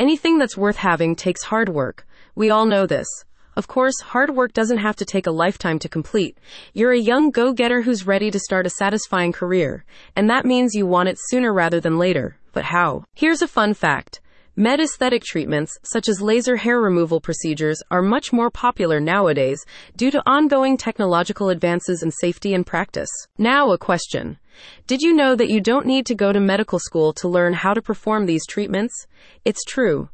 Anything that's worth having takes hard work. We all know this. Of course, hard work doesn't have to take a lifetime to complete. You're a young go getter who's ready to start a satisfying career, and that means you want it sooner rather than later. But how? Here's a fun fact. Med aesthetic treatments, such as laser hair removal procedures, are much more popular nowadays due to ongoing technological advances in safety and practice. Now, a question. Did you know that you don't need to go to medical school to learn how to perform these treatments? It's true.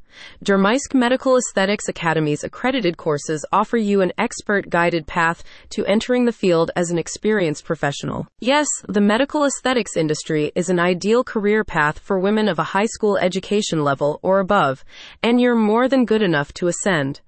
Dermysk Medical Aesthetics Academy's accredited courses offer you an expert guided path to entering the field as an experienced professional. Yes, the medical aesthetics industry is an ideal career path for women of a high school education level or above, and you're more than good enough to ascend.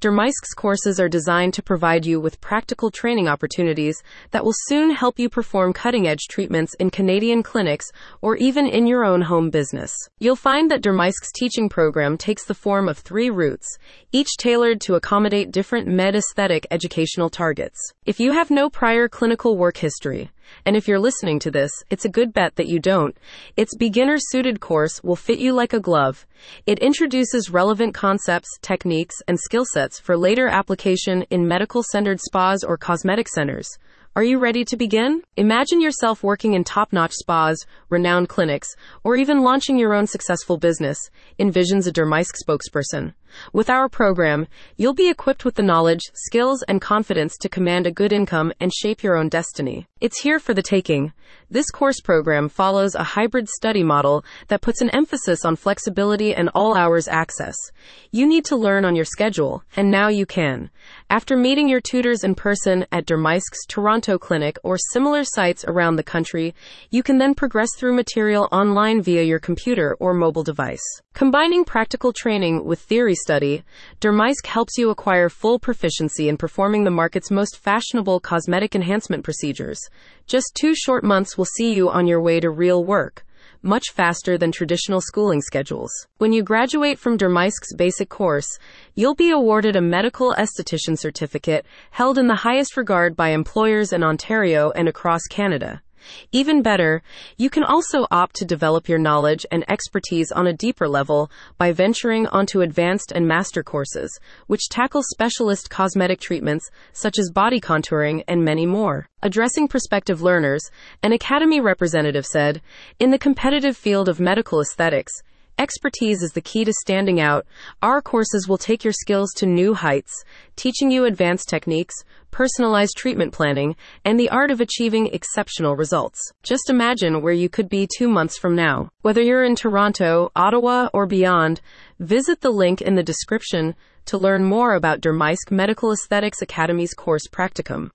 Dermysk's courses are designed to provide you with practical training opportunities that will soon help you perform cutting edge treatments in Canadian clinics or even in your own home business. You'll find that Dermysk's teaching program takes the form of three routes, each tailored to accommodate different med aesthetic educational targets. If you have no prior clinical work history, and if you're listening to this, it's a good bet that you don't. Its beginner suited course will fit you like a glove. It introduces relevant concepts, techniques, and skill sets for later application in medical centered spas or cosmetic centers. Are you ready to begin? Imagine yourself working in top notch spas, renowned clinics, or even launching your own successful business, envisions a Dermysk spokesperson. With our program, you'll be equipped with the knowledge, skills, and confidence to command a good income and shape your own destiny. It's here for the taking. This course program follows a hybrid study model that puts an emphasis on flexibility and all hours access. You need to learn on your schedule, and now you can. After meeting your tutors in person at Dermysk's Toronto clinic or similar sites around the country, you can then progress through material online via your computer or mobile device. Combining practical training with theory study, Dermysk helps you acquire full proficiency in performing the market's most fashionable cosmetic enhancement procedures. Just two short months will see you on your way to real work much faster than traditional schooling schedules. When you graduate from Dermysk's basic course, you'll be awarded a medical esthetician certificate held in the highest regard by employers in Ontario and across Canada. Even better, you can also opt to develop your knowledge and expertise on a deeper level by venturing onto advanced and master courses, which tackle specialist cosmetic treatments such as body contouring and many more. Addressing prospective learners, an Academy representative said, In the competitive field of medical aesthetics, Expertise is the key to standing out. Our courses will take your skills to new heights, teaching you advanced techniques, personalized treatment planning, and the art of achieving exceptional results. Just imagine where you could be two months from now. Whether you're in Toronto, Ottawa, or beyond, visit the link in the description to learn more about Dermysk Medical Aesthetics Academy's course practicum.